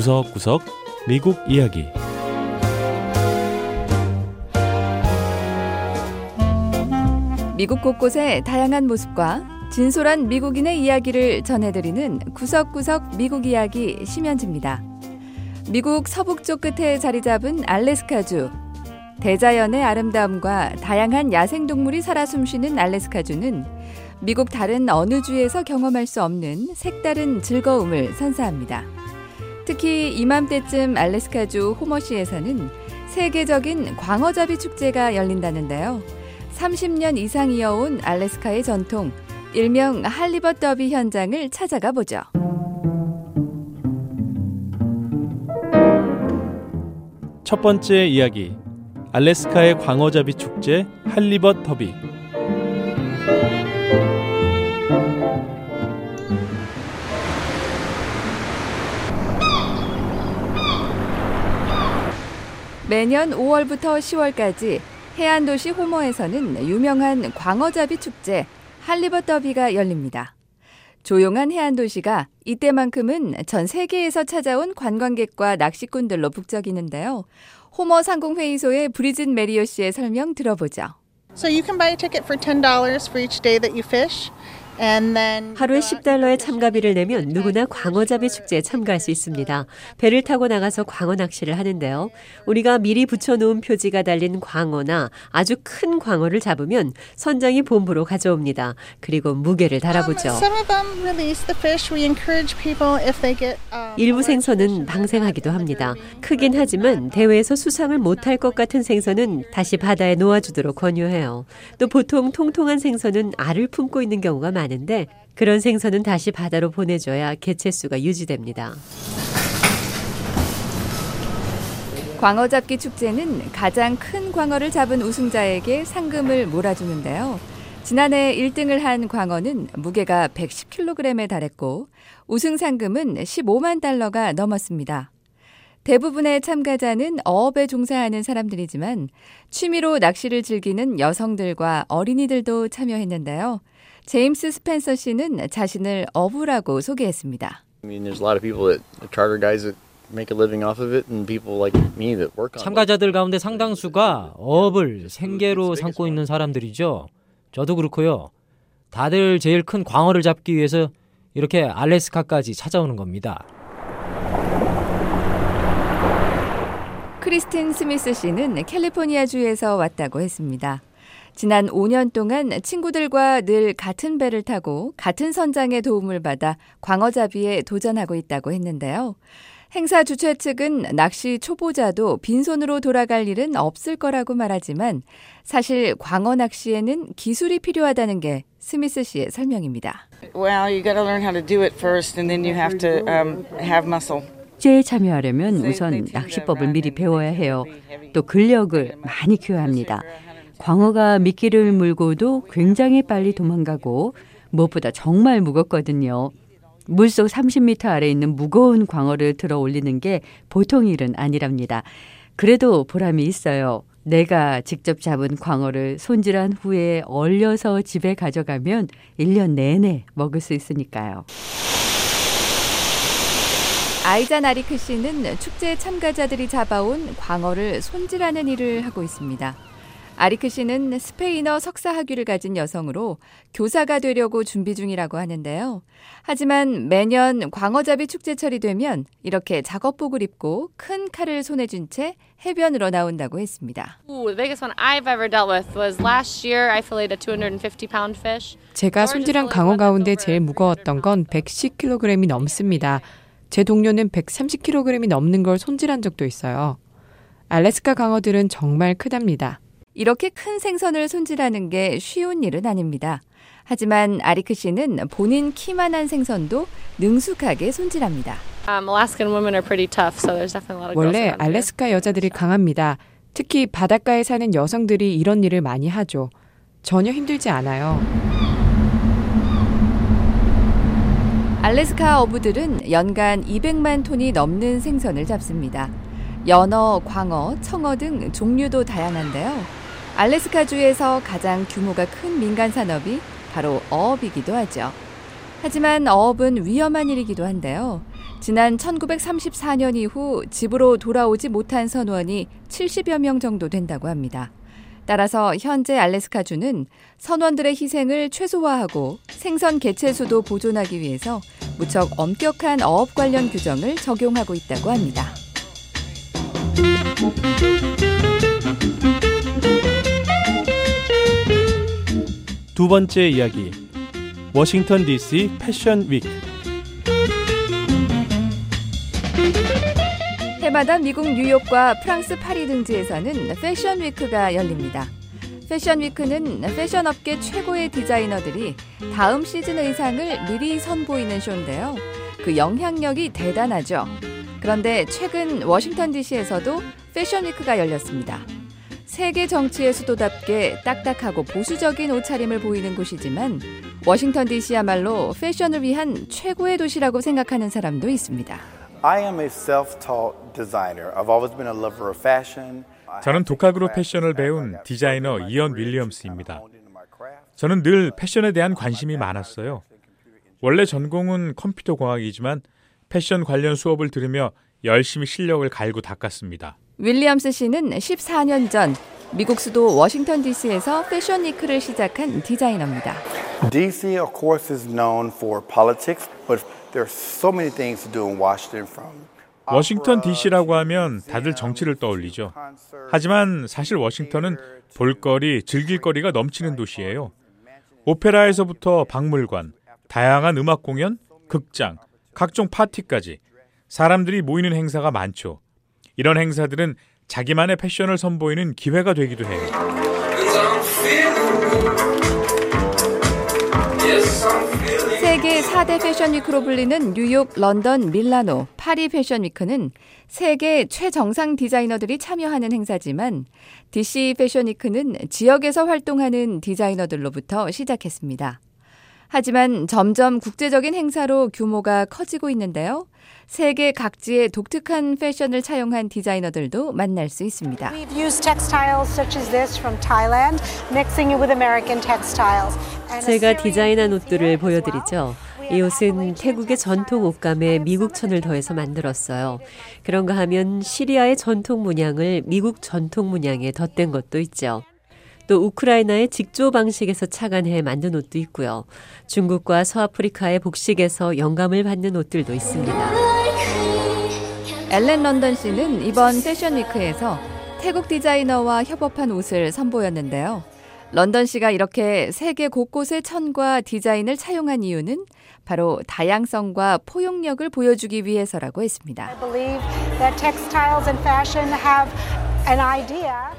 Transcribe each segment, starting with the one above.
구석구석 미국 이야기 미국 곳곳의 다양한 모습과 진솔한 미국인의 이야기를 전해드리는 구석구석 미국 이야기 심현지입니다. 미국 서북쪽 끝에 자리 잡은 알래스카주. 대자연의 아름다움과 다양한 야생동물이 살아 숨쉬는 알래스카주는 미국 다른 어느 주에서 경험할 수 없는 색다른 즐거움을 선사합니다. 특히 이맘때쯤 알래스카주 호머시에서는 세계적인 광어잡이 축제가 열린다는데요. 30년 이상 이어온 알래스카의 전통, 일명 할리벗 더비 현장을 찾아가 보죠. 첫 번째 이야기 알래스카의 광어잡이 축제 할리벗 더비 매년 5월부터 10월까지 해안 도시 호머에서는 유명한 광어잡이 축제 할리벗 더비가 열립니다. 조용한 해안 도시가 이때만큼은 전 세계에서 찾아온 관광객과 낚시꾼들로 북적이는데요. 호머 상공회의소의 브리짓 메리오 씨의 설명 들어보죠. So you can buy a ticket for $10 for each day that you fish. 하루에 10달러의 참가비를 내면 누구나 광어잡이 축제에 참가할 수 있습니다. 배를 타고 나가서 광어 낚시를 하는데요. 우리가 미리 붙여놓은 표지가 달린 광어나 아주 큰 광어를 잡으면 선장이 본부로 가져옵니다. 그리고 무게를 달아보죠. 일부 생선은 방생하기도 합니다. 크긴 하지만 대회에서 수상을 못할 것 같은 생선은 다시 바다에 놓아주도록 권유해요. 또 보통 통통한 생선은 알을 품고 있는 경우가 많아요. 많은데 그런 생선은 다시 바다로 보내줘야 개체수가 유지됩니다. 광어 잡기 축제는 가장 큰 광어를 잡은 우승자에게 상금을 몰아주는데요. 지난해 1등을 한 광어는 무게가 110kg에 달했고 우승 상금은 15만 달러가 넘었습니다. 대부분의 참가자는 어업에 종사하는 사람들이지만 취미로 낚시를 즐기는 여성들과 어린이들도 참여했는데요. 제임스 스펜서 씨는 자신을 어부라고 소개했습니다. 참가자들 가운데 상당수가 어업을 생계로 삼고 있는 사람들이죠. 저도 그렇고요. 다들 제일 큰 광어를 잡기 위해서 이렇게 알래스카까지 찾아오는 겁니다. 크리스틴 스미스 씨는 캘리포니아주에서 왔다고 했습니다. 지난 5년 동안 친구들과 늘 같은 배를 타고 같은 선장의 도움을 받아 광어잡이에 도전하고 있다고 했는데요. 행사 주최 측은 낚시 초보자도 빈손으로 돌아갈 일은 없을 거라고 말하지만 사실 광어 낚시에는 기술이 필요하다는 게 스미스 씨의 설명입니다. Well, you got to learn how to do it first and then you have to um, have muscle. 축제에 참여하려면 우선 낚시법을 미리 배워야 해요. 또 근력을 많이 키워야 합니다. 광어가 미끼를 물고도 굉장히 빨리 도망가고 무엇보다 정말 무겁거든요. 물속 30m 아래 있는 무거운 광어를 들어 올리는 게 보통 일은 아니랍니다. 그래도 보람이 있어요. 내가 직접 잡은 광어를 손질한 후에 얼려서 집에 가져가면 1년 내내 먹을 수 있으니까요. 아이자 나리크 씨는 축제 참가자들이 잡아온 광어를 손질하는 일을 하고 있습니다. 아리크 씨는 스페인어 석사 학위를 가진 여성으로 교사가 되려고 준비 중이라고 하는데요. 하지만 매년 광어잡이 축제철이 되면 이렇게 작업복을 입고 큰 칼을 손에 쥔 채 해변으로 나온다고 했습니다. 제가 손질한 광어 가운데 제일 무거웠던 건 110kg이 넘습니다. 제 동료는 130kg이 넘는 걸 손질한 적도 있어요. 알래스카 강어들은 정말 크답니다. 이렇게 큰 생선을 손질하는 게 쉬운 일은 아닙니다. 하지만 아리크 씨는 본인 키만한 생선도 능숙하게 손질합니다. Um, 원래 알래스카 여자들이 강합니다. 특히 바닷가에 사는 여성들이 이런 일을 많이 하죠. 전혀 힘들지 않아요. 알래스카 어부들은 연간 200만 톤이 넘는 생선을 잡습니다. 연어, 광어, 청어 등 종류도 다양한데요. 알래스카주에서 가장 규모가 큰 민간 산업이 바로 어업이기도 하죠. 하지만 어업은 위험한 일이기도 한데요. 지난 1934년 이후 집으로 돌아오지 못한 선원이 70여 명 정도 된다고 합니다. 따라서 현재 알래스카주는 선원들의 희생을 최소화하고 생선 개체 수도 보존하기 위해서 무척 엄격한 어업 관련 규정을 적용하고 있다고 합니다. 두 번째 이야기. 워싱턴 DC 패션 위크. 해마다 미국 뉴욕과 프랑스 파리 등지에서는 패션 위크가 열립니다. 패션 위크는 패션 업계 최고의 디자이너들이 다음 시즌 의상을 미리 선보이는 쇼인데요. 그 영향력이 대단하죠. 그런데 최근 워싱턴 DC에서도 패션 위크가 열렸습니다. 세계 정치의 수도답게 딱딱하고 보수적인 옷차림을 보이는 곳이지만 워싱턴 DC야말로 패션을 위한 최고의 도시라고 생각하는 사람도 있습니다. I am a self-taught designer. I've always been a lover of fashion. 저는 독학으로 패션을 배운 디자이너 이언 윌리엄스입니다. 저는 늘 패션에 대한 관심이 많았어요. 원래 전공은 컴퓨터 공학이지만 패션 관련 수업을 들으며 열심히 실력을 갈고 닦았습니다. 윌리엄스 씨는 14년 전 미국 수도 워싱턴 DC에서 패션 위크를 시작한 디자이너입니다. DC, of course, is known for politics, but there are so many things to do in Washington from 워싱턴 DC라고 하면 다들 정치를 떠올리죠. 하지만 사실 워싱턴은 볼거리, 즐길거리가 넘치는 도시예요. 오페라에서부터 박물관, 다양한 음악 공연, 극장, 각종 파티까지 사람들이 모이는 행사가 많죠. 이런 행사들은 자기만의 패션을 선보이는 기회가 되기도 해요. 세계 4대 패션 위크로 불리는 뉴욕, 런던, 밀라노, 파리 패션 위크는 세계 최정상 디자이너들이 참여하는 행사지만 DC 패션 위크는 지역에서 활동하는 디자이너들로부터 시작했습니다. 하지만 점점 국제적인 행사로 규모가 커지고 있는데요. 세계 각지의 독특한 패션을 차용한 디자이너들도 만날 수 있습니다. We've used textiles such as this from Thailand, mixing it with American textiles. 제가 디자인한 옷들을 보여드리죠. 이 옷은 태국의 전통 옷감에 미국천을 더해서 만들었어요. 그런가 하면 시리아의 전통 문양을 미국 전통 문양에 덧댄 것도 있죠. 또 우크라이나의 직조 방식에서 착안해 만든 옷도 있고요. 중국과 서아프리카의 복식에서 영감을 받는 옷들도 있습니다. 엘렌 런던 씨는 이번 패션 위크에서 태국 디자이너와 협업한 옷을 선보였는데요. 런던 씨가 이렇게 세계 곳곳의 천과 디자인을 차용한 이유는 바로 다양성과 포용력을 보여주기 위해서라고 했습니다.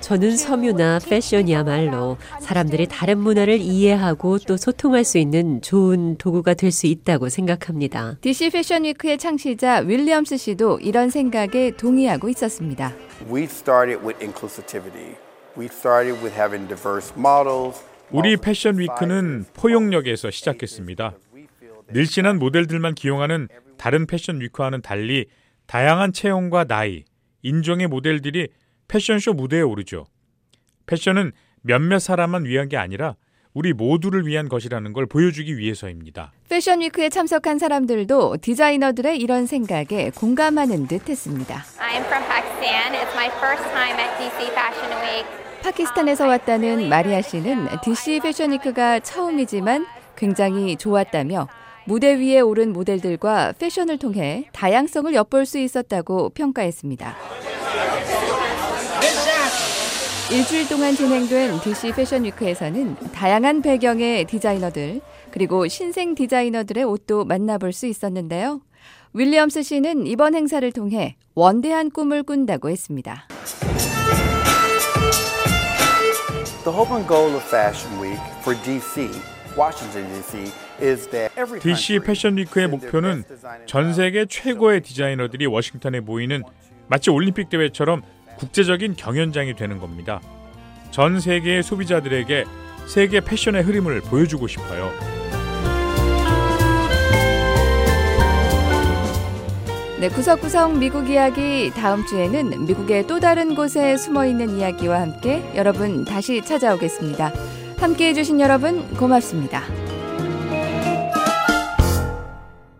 저는 섬유나 패션이야말로 사람들이 다른 문화를 이해하고 또 소통할 수 있는 좋은 도구가 될 수 있다고 생각합니다. DC 패션 위크의 창시자 윌리엄스 씨도 이런 생각에 동의하고 있었습니다. We started with inclusivity. We started with having diverse models. 우리 패션 위크는 포용력에서 시작했습니다. 늘씬한 모델들만 기용하는 다른 패션 위크와는 달리 다양한 체형과 나이, 인종의 모델들이 패션쇼 무대에 오르죠. 패션은 몇몇 사람만 위한 게 아니라 우리 모두를 위한 것이라는 걸 보여주기 위해서입니다. 패션 위크에 참석한 사람들도 디자이너들의 이런 생각에 공감하는 듯 했습니다. I'm from Pakistan. It's my first time at DC Fashion Week. 파키스탄에서 왔다는 마리아 씨는 DC 패션 위크가 처음이지만 굉장히 좋았다며 무대 위에 오른 모델들과 패션을 통해 다양성을 엿볼 수 있었다고 평가했습니다. 일주일 동안 진행된 DC 패션 위크에서는 다양한 배경의 디자이너들 그리고 신생 디자이너들의 옷도 만나볼 수 있었는데요. 윌리엄스 씨는 이번 행사를 통해 원대한 꿈을 꾼다고 했습니다. The hope and goal of Fashion Week for DC, Washington DC, is that every DC 패션 위크의 목표는 전 세계 최고의 디자이너들이 워싱턴에 모이는 마치 올림픽 대회처럼 국제적인 경연장이 되는 겁니다. 전 세계의 소비자들에게 세계 패션의 흐름을 보여주고 싶어요. 네, 구석구석 미국 이야기 다음 주에는 미국의 또 다른 곳에 숨어 있는 이야기와 함께 여러분 다시 찾아오겠습니다. 함께 해주신 여러분 고맙습니다.